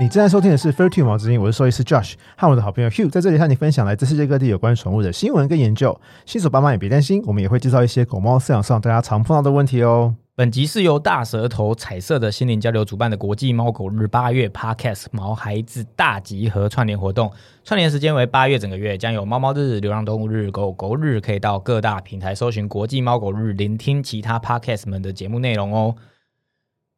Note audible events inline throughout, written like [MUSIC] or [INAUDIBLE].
你正在收听的是《Fair Two 毛之音》，我是兽医师 Josh，和我的好朋友 Hugh 在这里和你分享来自世界各地有关宠物的新闻跟研究。新手爸妈也别担心，我们也会介绍一些狗猫饲养上大家常碰到的问题哦。本集是由大舌头彩色的心灵交流主办的国际猫狗日八月 Podcast 毛孩子大集合串联活动，串联时间为八月整个月，将有猫猫日、流浪动物日、狗狗日，可以到各大平台搜寻国际猫狗日，聆听其他 Podcast 们的节目内容哦。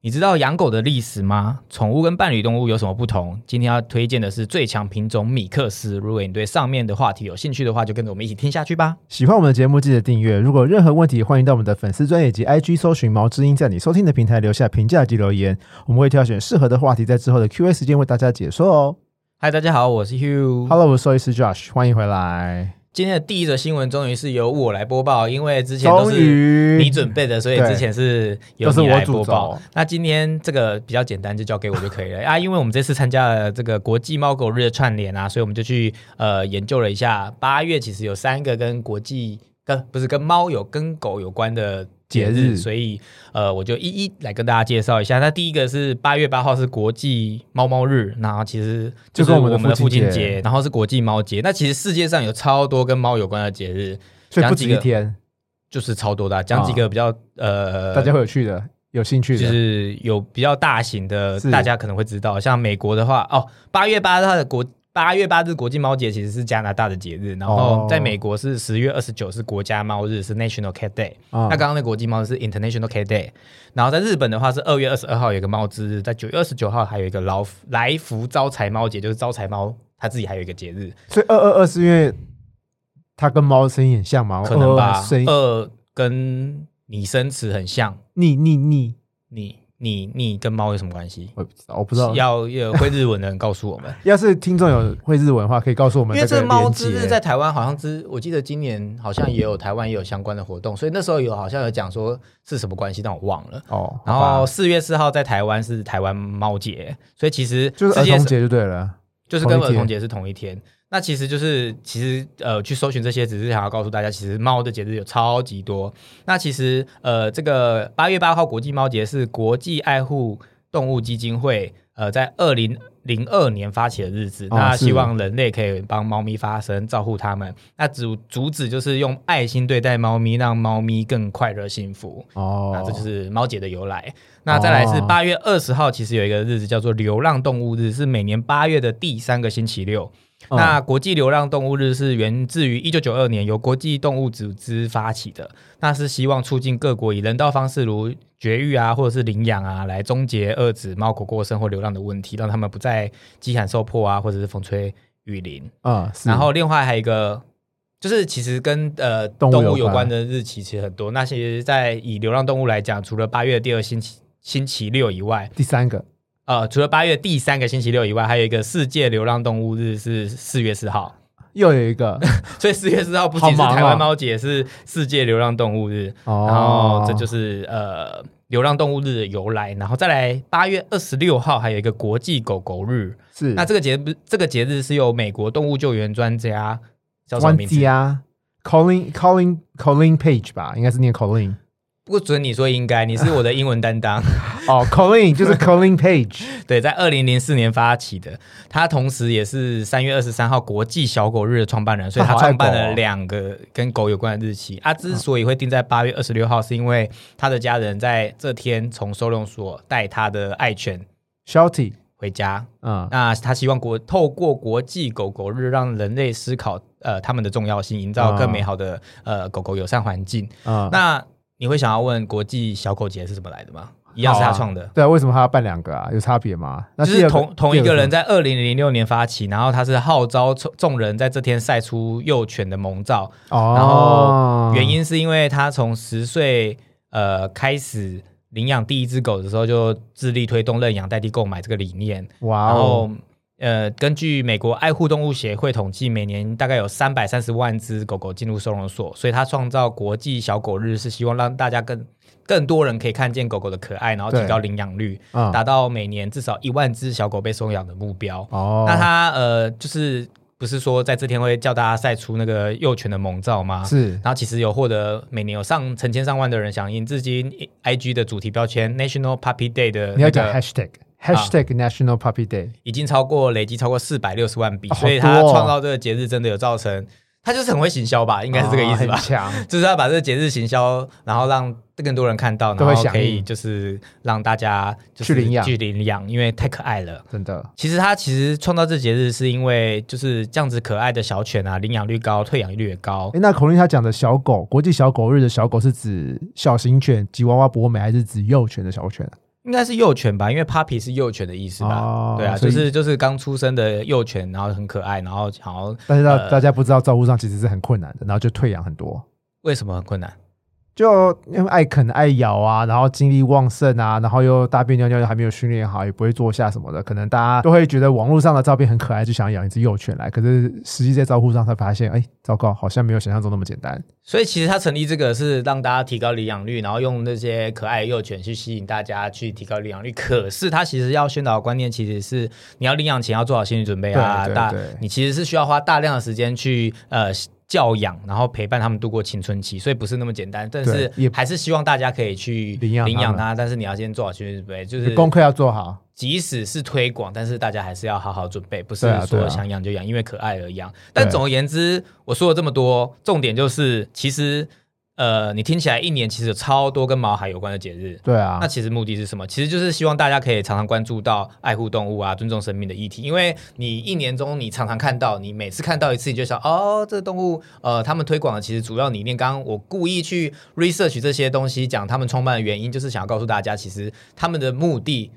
你知道养狗的历史吗？宠物跟伴侣动物有什么不同？今天要推荐的是最强品种米克斯。如果你对上面的话题有兴趣的话，就跟着我们一起听下去吧。喜欢我们的节目，记得订阅。如果有任何问题，欢迎到我们的粉丝专业及 IG 搜寻毛之音，在你收听的平台留下评价及留言，我们会挑选适合的话题，在之后的 Q&A 时间为大家解说哦。嗨，大家好，我是 Hugh。Hello，我是兽医师 Josh，欢迎回来。今天的第一则新闻终于是由我来播报，因为之前都是你准备的，所以之前是由都是你来播报。那今天这个比较简单，就交给我就可以了啊。因为我们这次参加了这个国际猫狗日的串联啊，所以我们就去呃研究了一下，八月其实有三个跟国际跟不是跟猫有跟狗有关的节节日所以呃我就一一来跟大家介绍一下。那第一个是八月八号是国际猫猫日，然后其实就是我们的父父亲节，然后是国际猫节。那其实世界上有超多跟猫有关的节日，所以不止讲几个一天，就是超多的啊、讲几个比较、呃，大家会有趣的、有兴趣的。就是有比较大型的，大家可能会知道，像美国的话，哦，八月八日的国八月八日国际猫节其实是加拿大的节日，然后哦。在美国是十月二十九是国家猫日，是 National Cat Day。啊。那刚刚的国际猫是 International Cat Day，然后在日本的话是二月二十二号有一个猫之日，在九月二十九号还有一个劳福来福招财猫节，就是招财猫它自己还有一个节日，所以二二二是因为它跟猫的声音很像嘛？可能吧222声音。二跟拟声词很像，你你你，你你你跟猫有什么关系？我也不知道，我不知道。要有会日文的人告诉我们，[LAUGHS] 要是听众有会日文的话，可以告诉我们因为这猫连之日在台湾好像之，我记得今年好像也有台湾也有相关的活动，所以那时候有好像有讲说是什么关系，但我忘了。哦，然后四月四号在台湾是台湾猫节，所以其实就是儿童节就对了。就是跟儿童节是同一天。那其实就是其实呃去搜寻这些，只是想要告诉大家，其实猫的节日有超级多。那其实呃这个八月八号国际猫节是国际爱护动物基金会呃在二零零二年发起的日子，哦那希望人类可以帮猫咪发声，照顾它们。那主主旨就是用爱心对待猫咪，让猫咪更快乐幸福。哦，那这就是猫节的由来。那再来是哦八月二十号，其实有一个日子叫做流浪动物日，是每年八月的第三个星期六。嗯那国际流浪动物日是源自于一九九二年由国际动物组织发起的，那是希望促进各国以人道方式，如绝育啊，或者是领养啊，来终结遏止猫狗过生或流浪的问题，让他们不再饥寒受迫啊，或者是风吹雨淋。啊，是然后另外还有一个，就是其实跟呃动物有关动物有关的日期其实很多。那其实，在以流浪动物来讲，除了八月第二星期星期六以外，第三个呃，除了八月第三个星期六以外，还有一个世界流浪动物日是四月四号。又有一个 [LAUGHS] 所以四月四号不仅是台湾猫节，是世界流浪动物日。哦，然后这就是呃流浪动物日的由来。然后再来八月二十六号还有一个国际狗狗日。是那这个节不这个节日是由美国动物救援专家叫什么名字？啊 Colin Colin Colin Page 吧，应该是念 Colin 不准你说应该，你是我的英文担当。[LAUGHS] 哦，Colin 就是 Colin Page [LAUGHS] 对，在二零零四年发起的，他同时也是三月二十三号国际小狗日的创办人，所以他创办了两个跟狗有关的日期。啊，之所以会定在八月二十六号，是因为他的家人在这天从收容所带他的爱犬 Shorty，回家。嗯，那他希望国透过国际狗狗日，让人类思考呃他们的重要性，营造更美好的、呃狗狗友善环境。嗯，那你会想要问国际小狗节是怎么来的吗？一样是他创的。对啊，为什么他要办两个啊？有差别吗？那就是同同一个人在二零零六年发起，然后他是号召众众人在这天晒出幼犬的萌照，哦，然后原因是因为他从十岁呃开始领养第一只狗的时候，就致力推动认养代替购买这个理念，哇然后哦，呃，根据美国爱护动物协会统计，每年大概有三百三十万只狗狗进入收容所，所以他创造国际小狗日，是希望让大家更更多人可以看见狗狗的可爱，然后提高领养率，嗯达到每年至少一万只小狗被收养的目标。哦，那他呃，就是不是说在这天会叫大家晒出那个幼犬的萌照吗？是。然后其实有获得每年有上成千上万的人响应，至今 IG 的主题标签 National Puppy Day 的、那你要讲个 hashtag Hashtag National Puppy Day，已经超过累积超过四百六十万笔，哦所以他创造这个节日真的有造成，他就是很会行销吧，应该是这个意思吧哦很？强。[LAUGHS] 就是要把这个节日行销，然后让更多人看到，然后可以就是让大家就是去领养去领养，因为太可爱了。真的，其实他其实创造这节日是因为就是这样子可爱的小犬啊，领养率高，退养率也高诶。那孔令他讲的小狗，国际小狗日的小狗是指小型犬、吉娃娃、博美，还是指幼犬的小犬？应该是幼犬吧，因为 puppy 是幼犬的意思吧？哦对啊，就是就是刚出生的幼犬，然后很可爱，然后好像但是大、呃大家不知道照顾上其实是很困难的，然后就退养很多。为什么很困难？就因为爱啃爱咬啊，然后精力旺盛啊，然后又大便尿尿又还没有训练好，也不会坐下什么的，可能大家都会觉得网络上的照片很可爱，就想养一只幼犬来。可是实际在照顾上才发现，哎，糟糕，好像没有想象中那么简单。[LAUGHS] 所以其实他成立这个是让大家提高领养率，然后用那些可爱的幼犬去吸引大家去提高领养率。可是他其实要宣导的观念其实是你要领养前要做好心理准备啊，大你其实是需要花大量的时间去呃。教养，然后陪伴他们度过青春期，所以不是那么简单。但是对也还是希望大家可以去领养领养它，但是你要先做好心理准备，就是功课要做好。即使是推广，但是大家还是要好好准备，不是说想养就养，因为可爱而养。但总而言之，我说了这么多，重点就是其实。呃，你听起来一年其实有超多跟毛孩有关的节日，对啊那，其实目的是什么？其实就是希望大家可以常常关注到爱护动物啊、尊重生命的议题。因为你一年中你常常看到，你每次看到一次，你就想哦，这个动物呃，他们推广的其实主要理念。刚刚我故意去 research 这些东西，讲他们创办的原因，就是想要告诉大家，其实他们的目的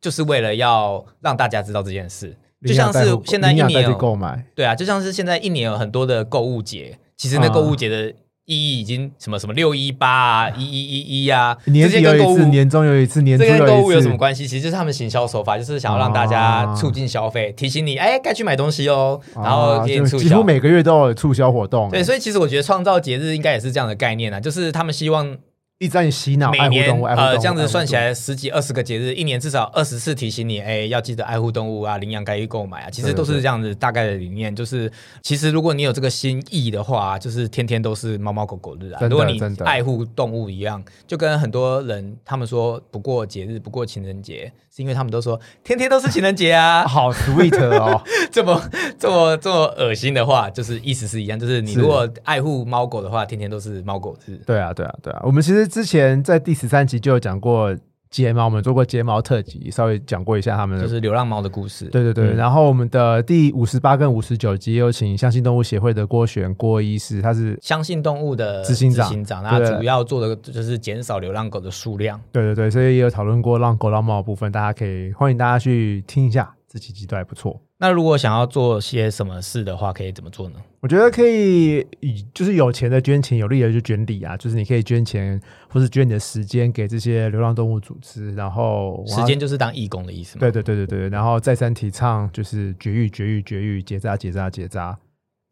就是为了要让大家知道这件事。就像是现在一年购买，对啊，就像是现在一年有很多的购物节，其实那啊购物节的意义已经什么什么六一八啊、一一一一啊，年有一次，年终有一次，年初这跟购物有什么关系？其实就是他们行销手法，就是想要让大家哦促进消费，提醒你哎该去买东西哦，然后啊给你促销就几乎。每个月都有促销活动，对，所以其实我觉得创造节日应该也是这样的概念啊，就是他们希望一直在你洗脑，每年爱护动物，爱护动物呃这样子算起，来十几二十个节日，一年至少二十次提醒你，哎，要记得爱护动物啊，领养该去购买啊，其实都是这样子大概的理念。就是其实如果你有这个心意的话，就是天天都是猫猫狗狗日啊。如果你爱护动物一样，就跟很多人他们说不过节日，不过情人节，是因为他们都说天天都是情人节啊，[LAUGHS] 好 sweet 哦，[LAUGHS] 这么这么这么恶心的话，就是意思是一样，就是你如果爱护猫狗的话，天天都是猫狗日。对啊，对啊，对啊。我们其实之前在第十三集就有讲过睫毛，我们做过睫毛特辑，稍微讲过一下他们的。就是流浪猫的故事，对对对，嗯然后我们的第五十八跟五十九集有请相信动物协会的郭璇郭医师，他是相信动物的执行长长，那主要做的就是减少流浪狗的数量。对对对，所以也有讨论过让狗让猫的部分，大家可以欢迎大家去听一下，这几集都还不错。那如果想要做些什么事的话，可以怎么做呢？我觉得可以以就是有钱的捐钱，有力的就捐力啊，就是你可以捐钱或是捐你的时间给这些流浪动物组织，然后时间就是当义工的意思嘛。对对对对对，然后再三提倡就是绝育绝育绝育，结扎结扎结扎，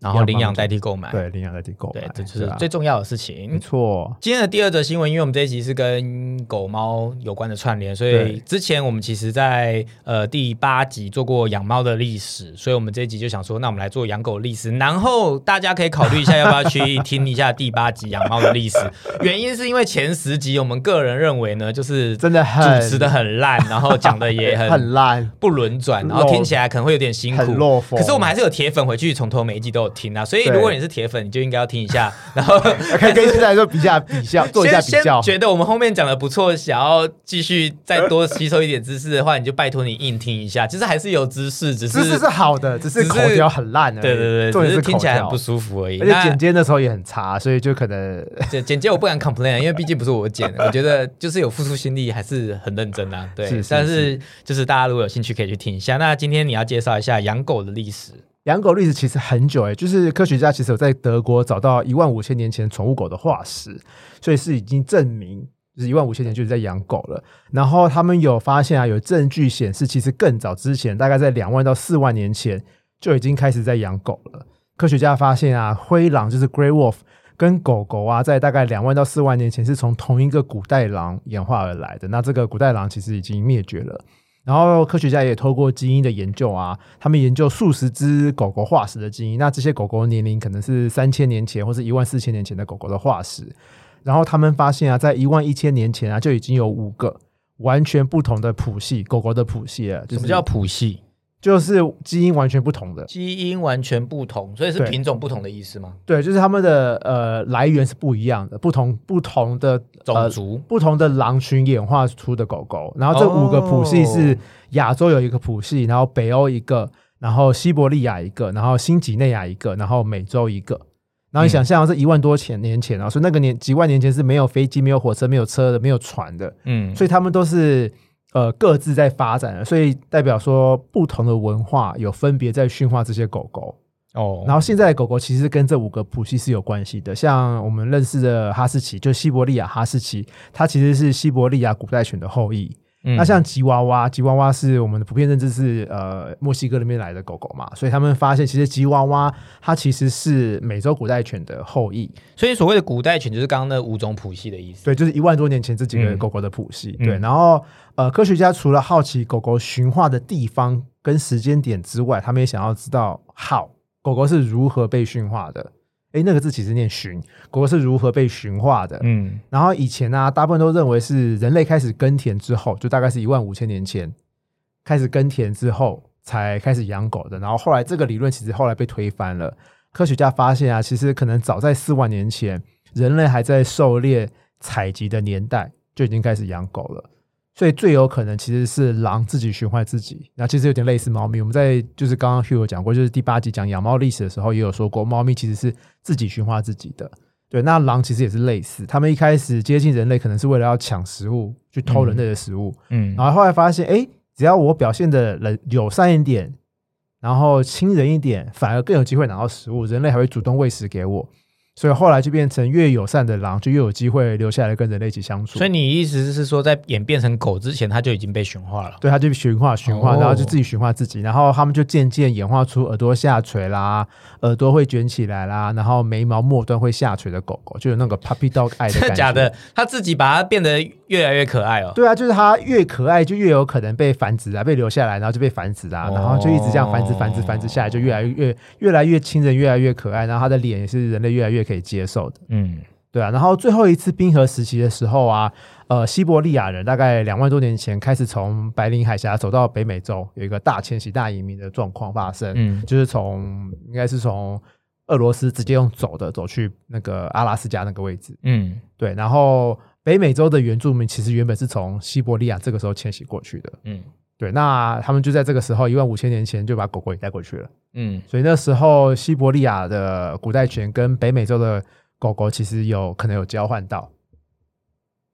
然后领养代替购买。对，领养代替购买，对，这就是啊最重要的事情没。错。今天的第二则新闻，因为我们这一集是跟狗猫有关的串联，所以之前我们其实在呃第八集做过养猫的历史，所以我们这一集就想说，那我们来做养狗历史，然后大家可以考虑一下要不要去 [LAUGHS] 听一下第八集养猫的历史。原因是因为前十集我们个人认为呢，就是真的很主持的很烂，然后讲的也很 [LAUGHS] 很烂，不轮转，然后听起来可能会有点辛苦，可是我们还是有铁粉回去从头每一集都有听啊，所以如果你是铁粉，你就应该要听一下，[LAUGHS] 然后 [LAUGHS] 可以跟现在说比较比较，[LAUGHS] 做一下比较。觉得我们后面讲的不错，想要继续再多吸收一点知识的话，你就拜托你硬听一下，其实还是有知识，只是知识是好的，只是口条很烂而已。对对对，只是听起来很不舒服而已。而且那剪接的时候也很差，所以就可能剪剪接我不敢 complain，因为毕竟不是我剪，我觉得就是有付出心力，还是很认真啊。对，但是就是大家如果有兴趣可以去听一下。那今天你要介绍一下养狗的历史。养狗历史其实很久诶，就是科学家其实有在德国找到一万五千年前宠物狗的化石，所以是已经证明就是一万五千年就是在养狗了。然后他们有发现啊，有证据显示，其实更早之前，大概在两万到四万年前就已经开始在养狗了。科学家发现啊，灰狼就是 Grey Wolf 跟狗狗啊，在大概两万到四万年前是从同一个古代狼演化而来的。那这个古代狼其实已经灭绝了。然后科学家也透过基因的研究啊，他们研究数十只狗狗化石的基因。那这些狗狗年龄可能是三千年前或是一万四千年前的狗狗的化石。然后他们发现啊，在一万一千年前啊，就已经有五个完全不同的谱系，狗狗的谱系了，就什么叫谱系？就是基因完全不同的，基因完全不同，所以是对。品种不同的意思吗？对，就是它们的呃来源是不一样的，不同不同的呃种族不同的狼群演化出的狗狗，然后这五个谱系是哦。亚洲有一个谱系，然后北欧一个，然后西伯利亚一个，然后新几内亚一个，然后美洲一个。然后你想象是一万多前年前啊，所以那个年几万年前是没有飞机、没有火车、没有车的、没有船的，嗯，所以他们都是呃各自在发展的，所以代表说不同的文化有分别在驯化这些狗狗。哦，然后现在的狗狗其实跟这五个谱系是有关系的，像我们认识的哈士奇，就西伯利亚哈士奇，它其实是西伯利亚古代犬的后裔。嗯那像吉娃娃，吉娃娃是我们的普遍认知是呃墨西哥那边来的狗狗嘛，所以他们发现其实吉娃娃它其实是美洲古代犬的后裔，所以所谓的古代犬就是刚刚那五种谱系的意思。对，就是一万多年前这几个嗯狗狗的谱系。嗯对，然后呃，科学家除了好奇狗狗驯化的地方跟时间点之外，他们也想要知道 how 狗狗是如何被驯化的。诶，那个字其实念驯，狗狗是如何被驯化的？嗯然后以前呢、啊大部分都认为是人类开始耕田之后，就大概是一万五千年前开始耕田之后才开始养狗的。然后后来这个理论其实后来被推翻了。科学家发现啊，其实可能早在四万年前，人类还在狩猎采集的年代就已经开始养狗了。所以最有可能其实是狼自己驯化自己，那其实有点类似猫咪。我们在就是刚刚 Hugh 有讲过，就是第八集讲养猫历史的时候也有说过，猫咪其实是自己驯化自己的。对，那狼其实也是类似，他们一开始接近人类，可能是为了要抢食物，去偷人类的食物，嗯然后后来发现，哎，只要我表现的人友善一点，然后亲人一点，反而更有机会拿到食物，人类还会主动喂食给我。所以后来就变成越友善的狼，就越有机会留下来跟人类一起相处。所以你意思是说，在演变成狗之前，它就已经被驯化了？对，它就驯化驯化，哦然后就自己驯化自己，然后他们就渐渐演化出耳朵下垂啦，耳朵会卷起来啦，然后眉毛末端会下垂的狗狗，就有那个 puppy dog 爱的感觉。的假的？它自己把它变得越来越可爱哦。对啊，就是它越可爱，就越有可能被繁殖啊，被留下来，然后就被繁殖啊，哦。然后就一直这样繁殖、繁殖、繁殖下来，就越来越越来越亲人，越来越可爱，然后它的脸也是人类越来越可以接受的。嗯。对啊，然后最后一次冰河时期的时候啊，呃，西伯利亚人大概两万多年前开始从白令海峡走到北美洲，有一个大迁徙、大移民的状况发生，嗯。就是从应该是从俄罗斯直接用走的走去那个阿拉斯加那个位置，嗯。对，然后北美洲的原住民其实原本是从西伯利亚这个时候迁徙过去的。嗯。对那他们就在这个时候一万五千年前就把狗狗也带过去了。嗯。所以那时候西伯利亚的古代犬跟北美洲的狗狗其实有可能有交换到。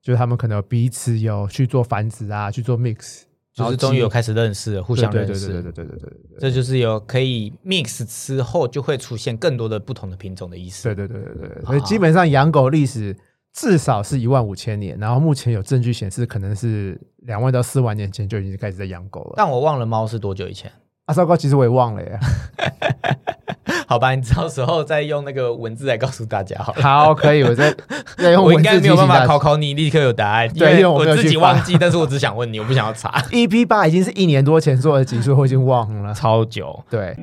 就是他们可能有彼此有去做繁殖啊去做 mix 就是终于有开始认识了互相认识。对对对对这就是有可以 mix 之后就会出现更多的不同的品种的意思。对对对对对所以基本上养狗历史至少是一万五千年，然后目前有证据显示可能是两万到四万年前就已经开始在养狗了。但我忘了猫是多久以前。啊，糟糕，其实我也忘了耶。[LAUGHS] 好吧，你到时候再用那个文字来告诉大家好了。好，可以，我再 [LAUGHS] 再用我应该没有办法。考考你，立刻有答案。对因为我自己忘记，但是我只想问你，我不想要查。[LAUGHS] EP 八已经是一年多前做的集数，我已经忘了。超久，对，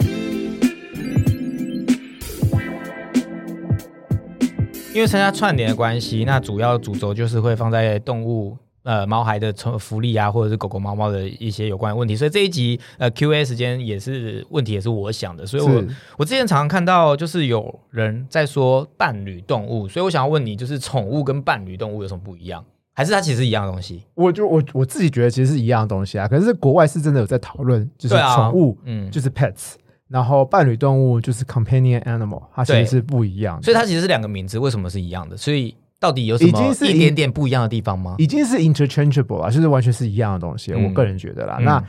因为参加串联的关系，那主要主轴就是会放在动物。呃，毛孩的从福利啊，或者是狗狗、猫猫的一些有关的问题，所以这一集呃 Q&A 时间也是问题，也是我想的，所以我我之前常常看到就是有人在说伴侣动物，所以我想要问你，就是宠物跟伴侣动物有什么不一样？还是它其实一样的东西？我就我我自己觉得其实是一样的东西啊，可是国外是真的有在讨论，就是宠物、嗯，就是 pets，然后伴侣动物就是 companion animal，它其实是不一样的，所以它其实是两个名字，为什么是一样的？所以到底有什么一点点不一样的地方吗？已经是 interchangeable 了，就是完全是一样的东西。嗯我个人觉得啦，嗯那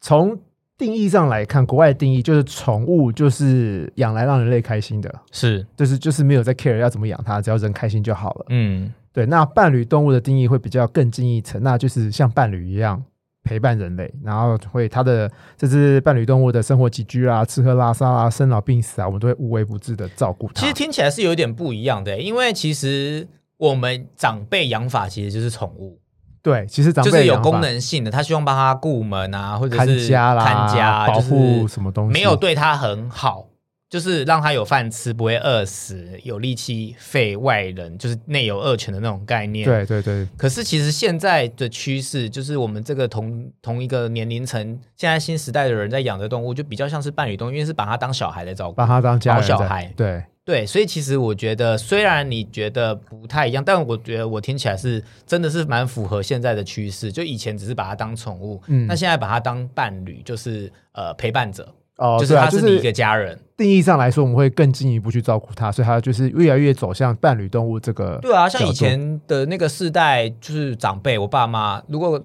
从定义上来看，国外的定义就是宠物就是养来让人类开心的，是，就是就是没有在 care 要怎么养它，只要人开心就好了。嗯对，那伴侣动物的定义会比较更进一层，那就是像伴侣一样陪伴人类，然后会它的这只伴侣动物的生活起居啊、吃喝拉撒啊、生老病死啊，我们都会无微不至的照顾它。其实听起来是有点不一样的，因为其实我们长辈养法其实就是宠物，对，其实长辈就是有功能性的，他希望帮他顾门啊，或者是看是家啦、看家，保护什么东西，没有对他很好，就是让他有饭吃，不会饿死，有力气废外人，就是内有恶犬的那种概念。。对对对，可是其实现在的趋势，就是我们这个同同一个年龄层，现在新时代的人在养的动物，就比较像是伴侣动物，因为是把它当小孩来照顾把。它当家小孩对，对，所以其实我觉得，虽然你觉得不太一样，但我觉得我听起来是真的是蛮符合现在的趋势。就以前只是把它当宠物，嗯那现在把它当伴侣，就是呃陪伴者，哦，就是对啊，就它是你一个家人。定义上来说，我们会更进一步去照顾他，所以它就是越来越走向伴侣动物这个。对啊，像以前的那个世代，就是长辈，我爸妈如果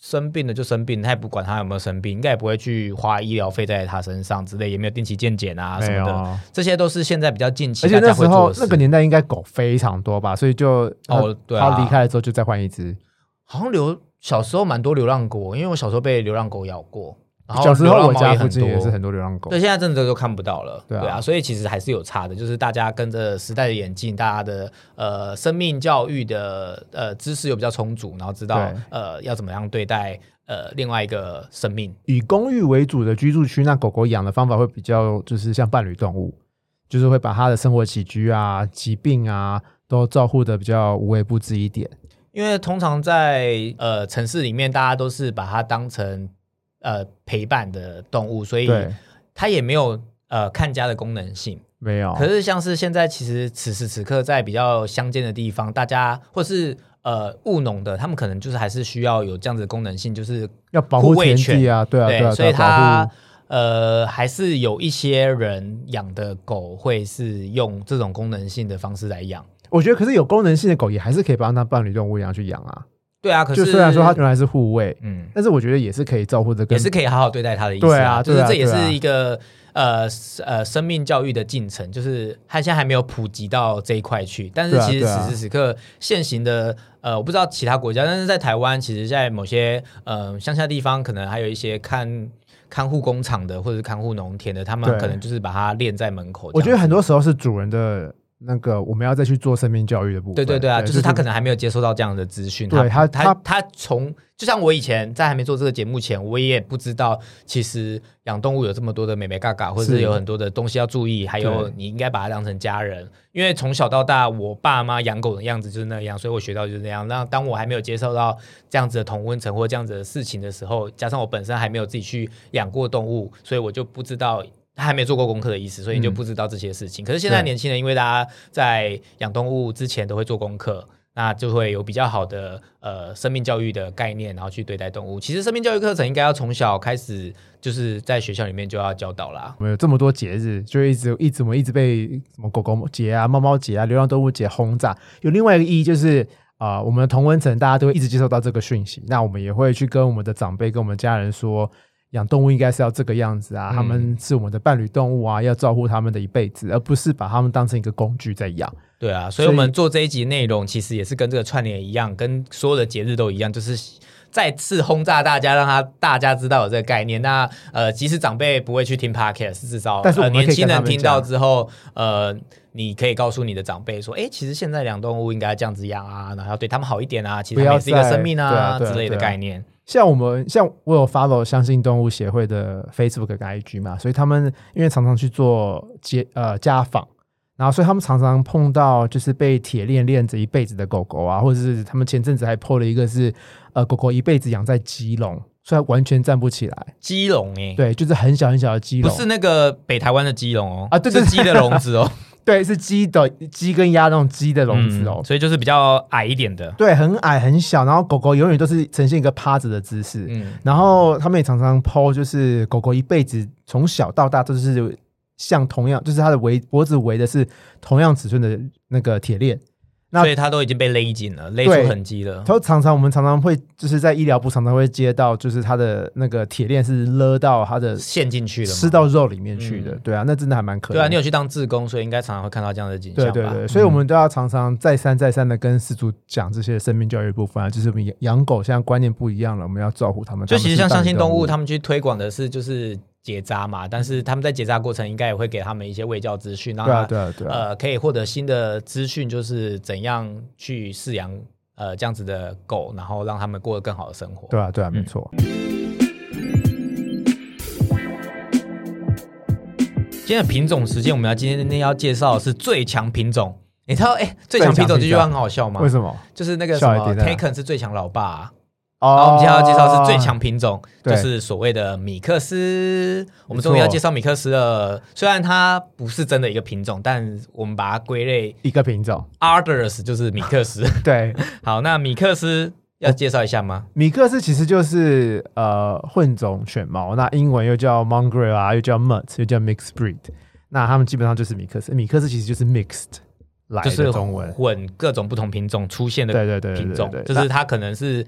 生病了就生病，他也不管他有没有生病，应该也不会去花医疗费在他身上之类，也没有定期健检啊什么的，这些都是现在比较近期而且那时候。那个年代应该狗非常多吧，所以就哦对啊它离开了之后就再换一只。好像流小时候蛮多流浪狗，因为我小时候被流浪狗咬过，然后小时候我家附近也是很多流浪狗对，，现在真的都看不到了。对啊所以其实还是有差的，就是大家跟着时代的演进，大家的呃生命教育的呃知识又比较充足，然后知道呃要怎么样对待呃另外一个生命。以公寓为主的居住区，那狗狗养的方法会比较就是像伴侣动物，就是会把它的生活起居啊、疾病啊都照顾的比较无微不至一点。因为通常在呃城市里面，大家都是把它当成呃陪伴的动物，所以，它也没有呃看家的功能性。没有。可是像是现在，其实此时此刻在比较乡间的地方，大家或是呃务农的，他们可能就是还是需要有这样子的功能性，就是要保护田地啊，对啊，对啊，所以它呃还是有一些人养的狗会是用这种功能性的方式来养。我觉得，可是有功能性的狗也还是可以把它当伴侣动物一样去养啊。对啊，可就是虽然说他原来是护卫，嗯但是我觉得也是可以照顾这个，也是可以好好对待他的意思、对啊就是这也是一个。呃呃，生命教育的进程，就是他现在还没有普及到这一块去。但是其实此时此刻，现行的呃，我不知道其他国家，但是在台湾，其实在某些呃乡下地方，可能还有一些看看护工厂的，或者是看护农田的，他们可能就是把它练在门口。我觉得很。多时候是主人的那个，我们要再去做生命教育的部分。对对对啊，就是他可能能还没有接收到这样的资讯，对他他他他从就像我以前在还没做这个节目前，我也不知道其实养动物有这么多的美美嘎嘎，或者是是有很多的东西要注意，还有你应该把它当成家人，因为从小到大我爸妈养狗的样子就是那样，所以我学到就是那样。那当我还没有接受到这样子的同温层或这样子的事情的时候，加上我本身还没有自己去养过动物，所以我就不知道。他还没做过功课的意思，所以你就嗯不知道这些事情。可是现在年轻人，因为大家在养动物之前都会做功课，那就会有比较好的呃生命教育的概念，然后去对待动物。其实生命教育课程应该要从小开始，就是在学校里面就要教导啦。我们有这么多节日，就一直一直我们一直被什么狗狗节啊、猫猫节啊、流浪动物节轰炸。有另外一个意义就是。啊、我们的同温层大家都会一直接受到这个讯息，那我们也会去跟我们的长辈、跟我们家人说，养动物应该是要这个样子啊，嗯他们是我们的伴侣动物啊，要照顾他们的一辈子，而不是把他们当成一个工具在养。对啊，所以我们做这一集内容，其实也是跟这个串联一样，跟所有的节日都一样，就是再次轰炸大家，让他大家知道有这个概念。那呃，即使长辈不会去听 [LAUGHS] podcast，至少年轻人听到之后，呃，你可以告诉你的长辈说，哎，其实现在养动物应该这样子养啊，然后要对他们好一点啊，其实也是一个生命对啊之类的概念。像我们像我有 follow 相信动物协会的 Facebook 跟 IG 嘛，所以他们因为常常去做接呃家访，然后所以他们常常碰到就是被铁链链着一辈子的狗狗啊，或者是他们前阵子还 PO 了一个是呃狗狗一辈子养在基隆，所以它完全站不起来，鸡笼哎、对，就是很小很小的鸡笼，不是那个北台湾的鸡笼哦，啊对对是鸡的笼子哦，[LAUGHS] 对，是鸡的鸡跟鸭那种鸡的笼子哦。嗯所以就是比较矮一点的。对，很矮很小，然后狗狗永远都是呈现一个趴着的姿势，嗯，然后他们也常常剖，就是狗狗一辈子从小到大都是像同样，就是它的围脖子围的是同样尺寸的那个铁链。那所以它都已经被勒紧了，勒出痕迹了。它常常我们常常会就是在医疗部常常会接到，就是它的那个铁链是勒到它的陷进去了，吃到肉里面去的。嗯对啊，那真的还蛮可怜。对啊，你有去当志工，所以应该常常会看到这样的景象吧。对对对，所以我嗯们都要常常再三再三的跟饲主讲这些生命教育部分啊，就是我们养养狗现在观念不一样了，我们要照顾他们。就其实像相信动物，他们们去推广的是就是结扎嘛，但是他们在结扎过程应该也会给他们一些喂教资讯，让对啊他对啊对啊，呃可以获得新的资讯，就是怎样去饲养呃这样子的狗，然后让他们过得更好的生活。对啊对啊，没嗯错。今天的品种时间，我们要今天要介绍的是最强品种。你知道，哎、最强品种这句话很好笑吗？为什么？就是那个什么笑一点在哪 Taken 是最强老爸、然后我们今天要介绍是最强品种，就是所谓的米克斯。我们终于要介绍米克斯了，虽然它不是真的一个品种，但我们把它归类一个品种。Arders 就是米克斯。[LAUGHS] 对，[LAUGHS] 好，那米克斯要介绍一下吗？米克斯其实就是呃混种犬猫，那英文又叫 mongrel 啊，又叫 mutt，又叫 mixed breed。那他们基本上就是米克斯，米克斯其实就是 mixed 来就是的中文。混各种不同品种出现的对对对对品种就是它可能是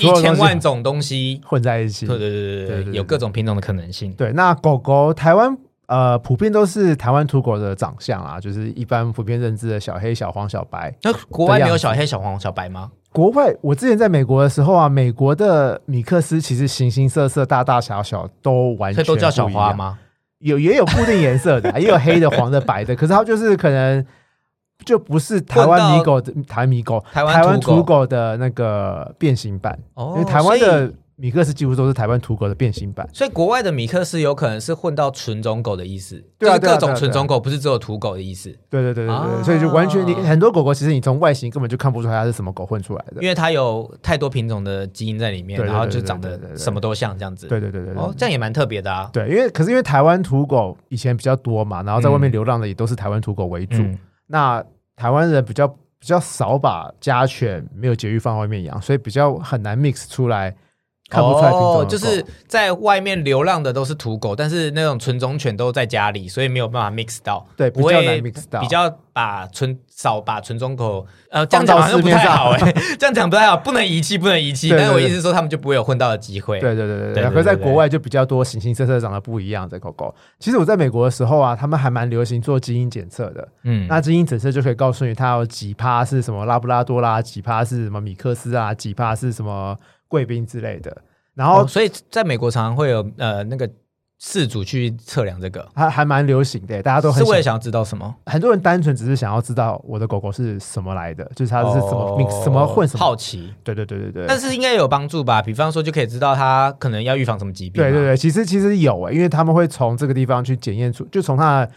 一千万种东西，混在一起。对对对对对，有各种品种的可能性。对，那狗狗台湾呃普遍都是台湾土狗的长相啊，就是一般普遍认知的小黑、小黄、小白。那国外没有小黑、小黄、小白吗？国外我之前在美国的时候啊，美国的米克斯其实形形色色、大大小小都完全都叫小？花吗？有也有固定颜色的啊，也有黑的、黄的、白的，可是它就是可能就不是台湾米狗的台湾米狗，台湾土狗的那个变形版，哦因为台湾的米克斯几乎都是台湾土狗的变形版。所以国外的米克斯有可能是混到纯种狗的意思，对啊就是各种纯种狗，不是只有土狗的意思，对对对对对，啊所以就完全你很多狗狗其实你从外形根本就看不出来它是什么狗混出来的。因为它有太多品种的基因在里面，然后就长得什么都像这样子。对对对对对哦，这样也蛮特别的啊。对，因为可是因为台湾土狗以前比较多嘛，然后在外面流浪的也都是台湾土狗为主。嗯，那台湾人比较比较少把家犬没有绝育放外面养，所以比较很难 mix 出来，看不出来品种的、哦，就是在外面流浪的都是土狗，但是那种纯种犬都在家里，所以没有办法 mix 到，对比较不会难 mix 到，比较把纯少把纯种狗，呃，这样讲好像不太好哎、[LAUGHS] 这样讲不太好，不能遗弃，不能遗弃。但是我意思是说，他们就不会有混到的机会。对对对对对。可是在国外就比较多形形色色长得不一样的狗狗。其实我在美国的时候啊，他们还蛮流行做基因检测的。嗯，那基因检测就可以告诉你它有几趴是什么拉布拉多啦，几趴是什么米克斯啊，几趴是什么贵宾之类的。然后哦，所以在美国常常会有呃那个事主去测量这个，还还蛮流行的，大家都很想是为了想要知道什么？很多人单纯只是想要知道我的狗狗是什么来的，就是它是什么什么混什么。好奇。对对对对对。但是应该有帮助吧？比方说，就可以知道它可能要预防什么疾病。对对，对，其实其实有诶、因为他们会从这个地方去检验出，就从它的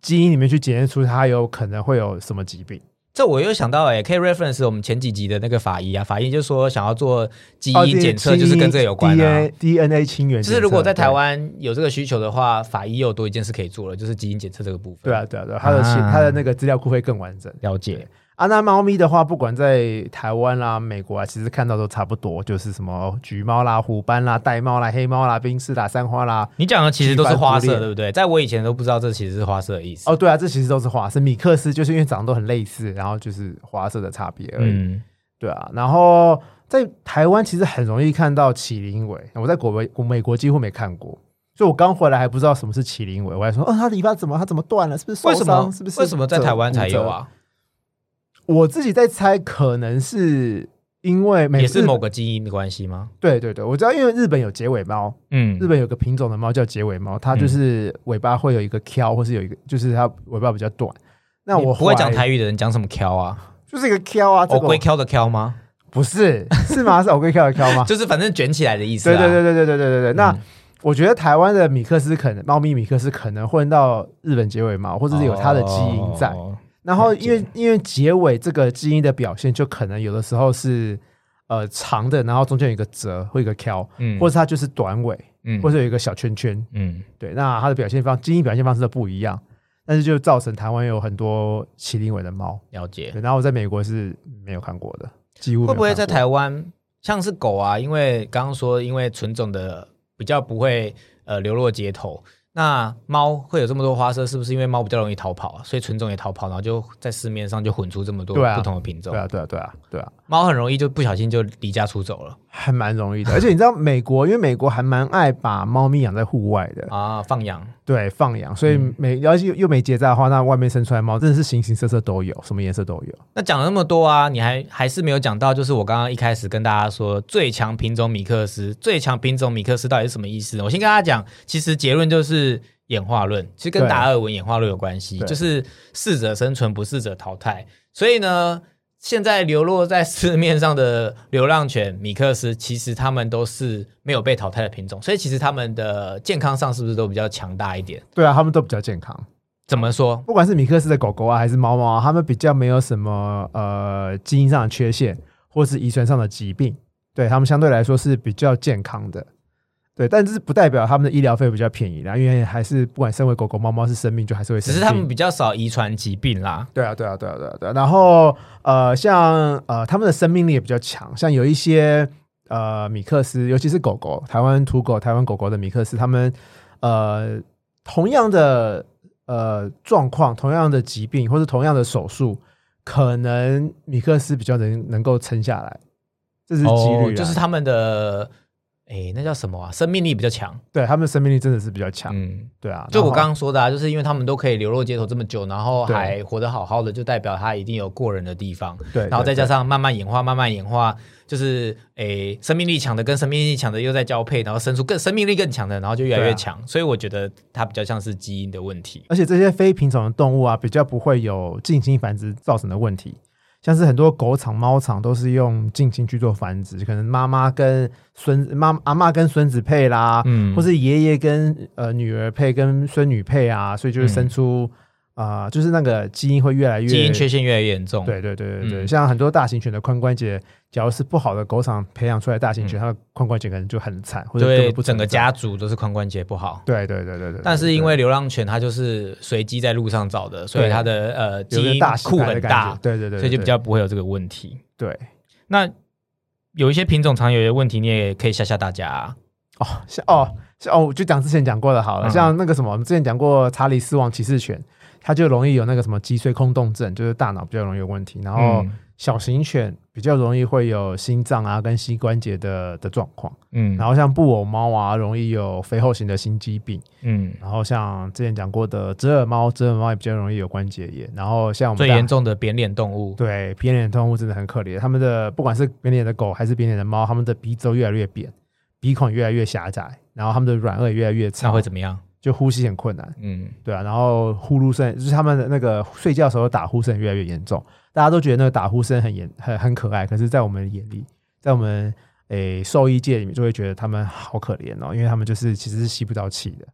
基因里面去检验出它有可能会有什么疾病。这我又想到哎、可以 reference 我们前几集的那个法医啊，法医就说想要做基哦因检测，就是跟这个有关啊。DNA 亲缘，就是如果在台对。湾有这个需求的话，法医又多一件事可以做了，就是基因检测这个部分。对啊，对啊，对啊，他的、啊它的那个资料库会更完整。了解。啊，那猫咪的话，不管在台湾啦、美国啊，其实看到都差不多，就是什么橘猫啦、虎斑啦、玳瑁啦、黑猫啦、冰丝啦、三花啦。你讲的其实都是花色，对不对？在我以前都不知道这其实是花色的意思。哦，对啊，这其实都是花色。米克斯就是因为长得都很类似，然后就是花色的差别而已。嗯，对啊，然后在台湾其实很容易看到麒麟尾，我在国美我美国几乎没看过，所以我刚回来还不知道什么是麒麟尾，我还说，哦，它的尾巴怎么它怎么断了？是不是受伤？么？是不是为什么在台湾才有啊？我自己在猜，可能是因为美也是某个基因的关系吗？对对对，我知道，因为日本有结尾猫，嗯日本有个品种的猫叫结尾猫，它就是尾巴会有一个挑，或是有一个就是它尾巴比较短。那我你不会讲台语的人讲什么挑啊？就是一个挑啊，这个偶龟挑的挑吗？不是是吗？是偶龟挑的挑吗？[LAUGHS] 就是反正卷起来的意思、啊。对对对对对对对对对。那嗯我觉得台湾的米克斯可能猫咪米克斯可能混到日本结尾猫，或者是有它的基因在。哦然后因为因为结尾这个基因的表现，就可能有的时候是呃长的，然后中间有一个折或一个挑，嗯或者它就是短尾，嗯或者有一个小圈圈。嗯对，那它的表现方基因表现方式都不一样，但是就造成台湾有很多麒麟尾的猫。了解。然后我在美国是没有看过的，几乎会不会在台湾像是狗啊？因为刚刚说因为纯种的比较不会呃流落街头。那猫会有这么多花色，是不是因为猫比较容易逃跑啊？所以纯种也逃跑，然后就在市面上就混出这么多不同的品种。对啊，对啊，对啊，对啊，猫很容易就不小心就离家出走了还蛮容易的。[LAUGHS] 而且你知道美国，因为美国还蛮爱把猫咪养在户外的，啊，放养。对，放养，所以嗯每要是又又没结扎的话，那外面生出来猫真的是形形色色都有，什么颜色都有。那讲了那么多啊，你还还是没有讲到，就是我刚刚一开始跟大家说最强品种米克斯，最强品种米克斯到底是什么意思呢？我先跟大家讲，其实结论就是演化论，其实跟对达尔文演化论有关系，就是适者生存，不适者淘汰。所以呢，现在流落在市面上的流浪犬米克斯，其实它们都是没有被淘汰的品种，所以其实它们的健康上是不是都比较强大一点？对啊，他们都比较健康。怎么说？不管是米克斯的狗狗啊，还是猫猫啊，它们比较没有什么呃基因上的缺陷，或是遗传上的疾病，对它们相对来说是比较健康的。对，但这是不代表他们的医疗费比较便宜啦，因为还是不管身为狗狗、猫猫是生命，就还是会生。只是他们比较少遗传疾病啦。对啊，对啊，对啊，对啊，对啊。然后呃，像呃，他们的生命力也比较强，像有一些呃米克斯，尤其是狗狗，台湾土狗、台湾狗狗的米克斯，他们呃同样的呃状况、同样的疾病或者同样的手术，可能米克斯比较能能够撑下来，这是几率就是他们的，哎，那叫什么啊？生命力比较强。对他们生命力真的是比较强，嗯，对啊。就我刚刚说的啊，就是因为他们都可以流落街头这么久，然后还活得好好的，就代表他一定有过人的地方。对，然后再加上慢慢演化，慢慢演化，就是诶，生命力强的跟生命力强的又在交配，然后生出更生命力更强的，然后就越来越强。所以我觉得它比较像是基因的问题。而且这些非品种的动物啊，比较不会有近亲繁殖造成的问题。像是很多狗场、猫场都是用近亲去做繁殖，可能妈妈跟孙子、妈阿妈跟孙子配啦，嗯。或是爷爷跟呃女儿配、跟孙女配啊，所以就是生嗯出啊、就是那个基因会越来越基因缺陷越来越严重。对对对对对，嗯像很多大型犬的髋关节，假如是不好的狗场培养出来的大型犬，嗯它的髋关节可能就很惨，或者整个家族都是髋关节不好。对对对对对。但是因对为流浪犬它就是随机在路上找的，所以它的呃基因库很大觉，对对对，所以就比对较不会有这个问题。对那有一些品种常有的问题，你也可以吓吓大家、啊。哦，吓哦像哦，我就讲之前讲过的好了，嗯。像那个什么，我们之前讲过查理斯王骑士犬，它就容易有那个什么脊髓空洞症，就是大脑比较容易有问题，然后嗯。小型犬比较容易会有心脏啊跟膝关节的的状况，嗯。然后像布偶猫啊，容易有肥厚型的心肌病，嗯，然后像之前讲过的折耳猫，折耳猫也比较容易有关节炎，然后像我们最严重的扁脸动物，对扁脸动物真的很可怜，他们的不管是扁脸的狗还是扁脸的猫，它们的鼻子都越来越扁，鼻孔越来越狭窄，然后他们的软腭也越来越那长，会怎么样？就呼吸很困难。嗯，对啊，然后呼噜声就是他们的那个睡觉的时候打呼声越来越严重，大家都觉得那个打呼声很严很很可爱，可是，在我们眼里，在我们诶兽医界里面，就会觉得他们好可怜哦，因为他们就是其实是吸不到气的。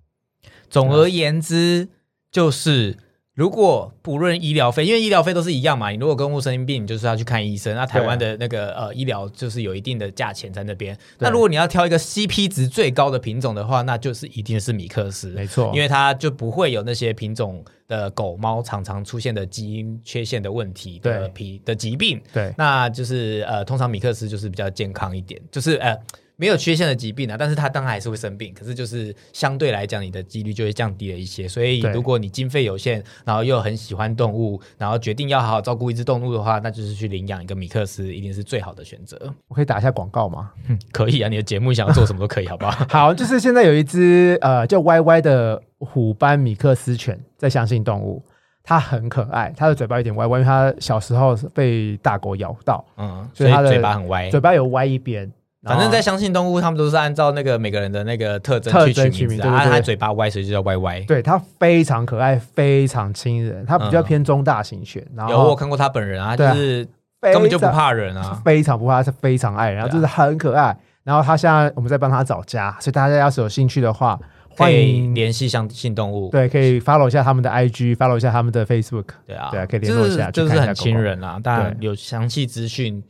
总而言之，就是如果不论医疗费，因为医疗费都是一样嘛，你如果跟物生病，你就是要去看医生。那台湾的那个呃医疗就是有一定的价钱在那边。那如果你要挑一个 CP 值最高的品种的话，那就是一定是米克斯，没错，因为它就不会有那些品种的狗猫常常出现的基因缺陷的问题的对皮的疾病。对那就是呃，通常米克斯就是比较健康一点，就是呃没有缺陷的疾病啊，但是它当然还是会生病，可是就是相对来讲，你的几率就会降低了一些。所以如果你经费有限，然后又很喜欢动物，然后决定要好好照顾一只动物的话，那就是去领养一个米克斯，一定是最好的选择。我可以打一下广告吗？嗯，可以啊，你的节目想要做什么都可以，好不好？[LAUGHS] 好，就是现在有一只呃叫歪歪的虎斑米克斯犬在相信动物，它很可爱，它的嘴巴有点歪歪，因为它小时候被大狗咬到，嗯，所以它的嘴巴很歪嘴。巴有歪一边。反正，在相信动物，他们都是按照那个每个人的那个特征去取名字啊。它嘴巴歪，所以就叫歪歪。对它非常可爱，非常亲人，它比较嗯偏中大型犬，然有我看过他本人啊，就是根本就不怕人啊。非常不怕，是非常爱人，然后就是很可爱。然后它现在我们在帮它找家，所以大家要是有兴趣的话，欢迎联系相信动物，对可以 follow 一下他们的 IG，follow 一下他们的 Facebook。对啊，对啊可以联络一下就是很亲人啊。当然有详细资讯，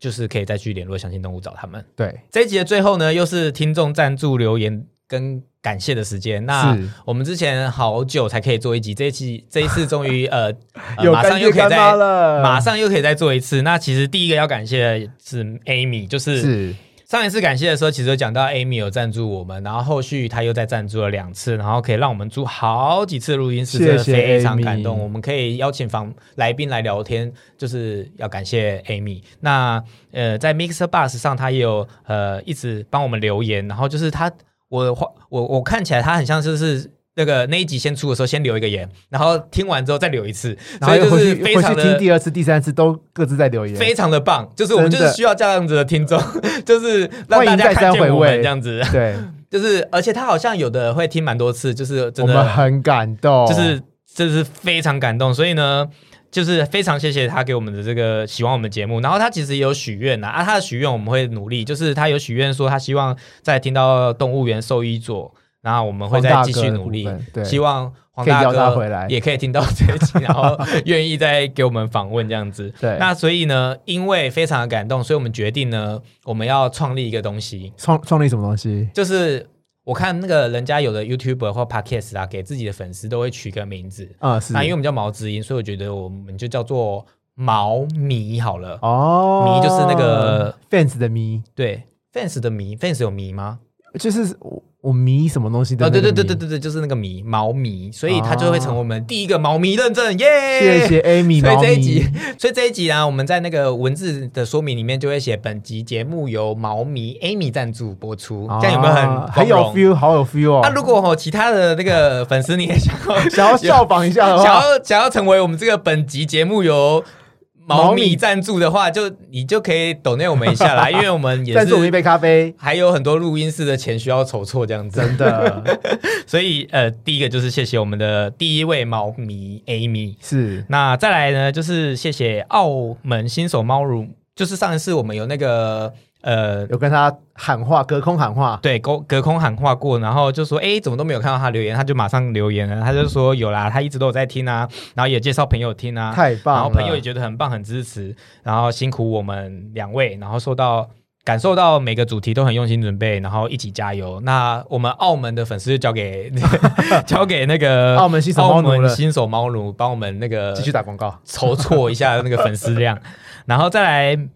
就是可以再去联络相信动物找他们。对，这一集的最后呢，又是听众赞助留言跟感谢的时间。那我们之前好久才可以做一集，这一期这一次终于呃 [LAUGHS] 呃马上又可以再，马上又可以再做一次。那其实第一个要感谢的是 Amy，就是是上一次感谢的时候，其实有讲到 Amy 有赞助我们，然后后续他又再赞助了两次，然后可以让我们租好几次录音室，谢真的非常感动。我们可以邀请访来宾来聊天，就是要感谢 Amy。那呃，在 Mixer Bus 上，他也有呃一直帮我们留言，然后就是他我我我看起来他很像就是。那个那一集先出的时候，先留一个言，然后听完之后再留一次，所以就然后就是非常去回去听的第二次、第三次都各自在留言，非常的棒，就是我们就是需要这样子的听众，[LAUGHS] 就是让大家再三看见我回味。们这样子。对，[LAUGHS] 就是，而且他好像有的会听蛮多次，就是真我们的，很感动，就是就是非常感动。所以呢，就是非常谢谢他给我们的这个喜欢我们节目，然后他其实也有许愿呐啊，他的许愿我们会努力，就是他有许愿说他希望在听到动物园兽医座，然后我们会再继续努力对希望黄大哥回来也可以听到这一集，[LAUGHS] 然后愿意再给我们访问这样子。对那所以呢，因为非常的感动，所以我们决定呢，我们要创立一个东西，创创立什么东西？就是我看那个人家有的 YouTuber 或 Podcast 啊，给自己的粉丝都会取个名字。啊，是那因为我们叫毛知音，所以我觉得我们就叫做毛迷好了。哦，迷就是那个 fans 的迷，对，fans 的迷，fans 有迷吗？就是我我迷什么东西的哦。对对对对对对，就是那个迷毛迷，所以它就会成为我们第一个毛迷认证，耶！谢谢 Amy 所以这一集，所以这一集呢，我们在那个文字的说明里面就会写，本集节目由毛迷 Amy 赞助播出，这样有没有很啊很有 feel，好有 feel 哦？那、如果哦，其他的那个粉丝你也想要想要效仿一下的想，要想要成为我们这个本集节目由毛毛米米赞助的话，就你就可以抖内我们一下啦，[LAUGHS] 因为我们也是赞助我们一杯咖啡，还有很多录音室的钱需要筹措这样子，真的。[LAUGHS] 所以呃，第一个就是谢谢我们的第一位猫迷 Amy，是。那再来呢，就是谢谢澳门新手猫乳，就是上一次我们有那个呃。有跟他喊话，隔空喊话，对，隔隔空喊话过，然后就说，哎，怎么都没有看到他留言，他就马上留言了，他就说有啦，他一直都有在听啊，然后也介绍朋友听啊，太棒了。然后朋友也觉得很棒，很支持，然后辛苦我们两位，然后受到感受到每个主题都很用心准备，然后一起加油。那我们澳门的粉丝就交给 [LAUGHS] 交给那个澳门新手猫澳奴新手猫奴帮我们那个继续打广告，筹措一下那个粉丝量，然后再来。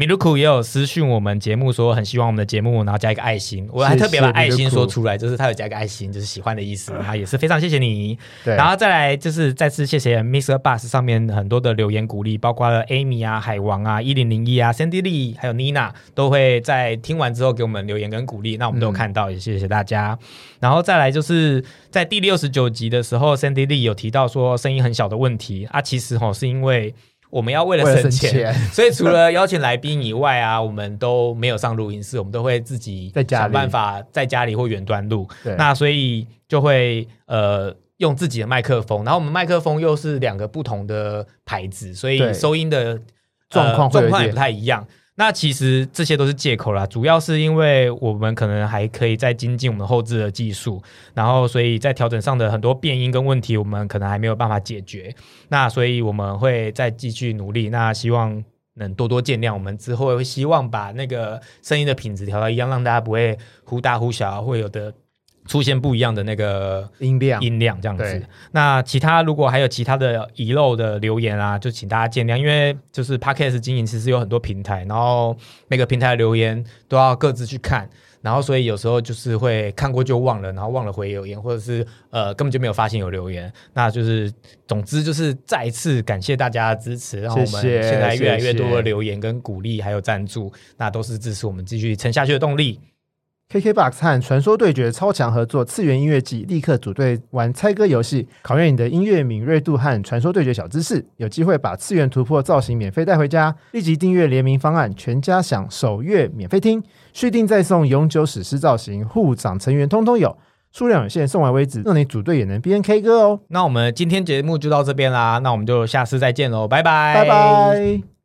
米露库也有私讯我们节目说很希望我们的节目，然后加一个爱心，我还特别把爱心说出来，就是他有加一个爱心，就是喜欢的意思，然后也是非常谢谢你。对，然后再来就是再次谢谢 Mr. Bus 上面很多的留言鼓励，包括了 Amy 啊、海王啊、一零零一啊、Cindy Lee 还有 Nina 都会在听完之后给我们留言跟鼓励，那我们都有看到，也谢谢大家。然后再来就是在第六十九集的时候 Cindy Lee 有提到说声音很小的问题啊，其实吼是因为。我们要为了省省钱，[LAUGHS] 所以除了邀请来宾以外啊，我们都没有上录音室，我们都会自己在家想办法在家里或远端录。对。那所以就会呃用自己的麦克风，然后我们麦克风又是两个不同的牌子，所以收音的、呃状况状况也不太一样。那其实这些都是借口啦，主要是因为我们可能还可以再精进我们后置的技术，然后所以在调整上的很多变音跟问题，我们可能还没有办法解决。那所以我们会再继续努力，那希望能多多见谅。我们之后会希望把那个声音的品质调到一样，让大家不会忽大忽小，会有的出现不一样的那个音量音量这样子。那其他如果还有其他的遗漏的留言啊，就请大家见谅，因为就是 podcast 经营其实有很多平台，然后每个平台的留言都要各自去看。然后，所以有时候就是会看过就忘了，然后忘了回留言，或者是呃根本就没有发现有留言。那就是，总之就是再一次感谢大家的支持，让我们现在越来越多的留言跟鼓励，还有赞助，那都是支持我们继续撑下去的动力。KKBOX 和传说对决超强合作，次元音乐季立刻组队玩猜歌游戏，考验你的音乐敏锐度和传说对决小知识，有机会把次元突破造型免费带回家。立即订阅联名方案，全家享首月免费听，续订再送永久史诗造型，护长成员通通有，数量有限，送完为止，让你组队也能边 K 歌哦。那我们今天节目就到这边啦，那我们就下次再见喽，拜拜，拜拜。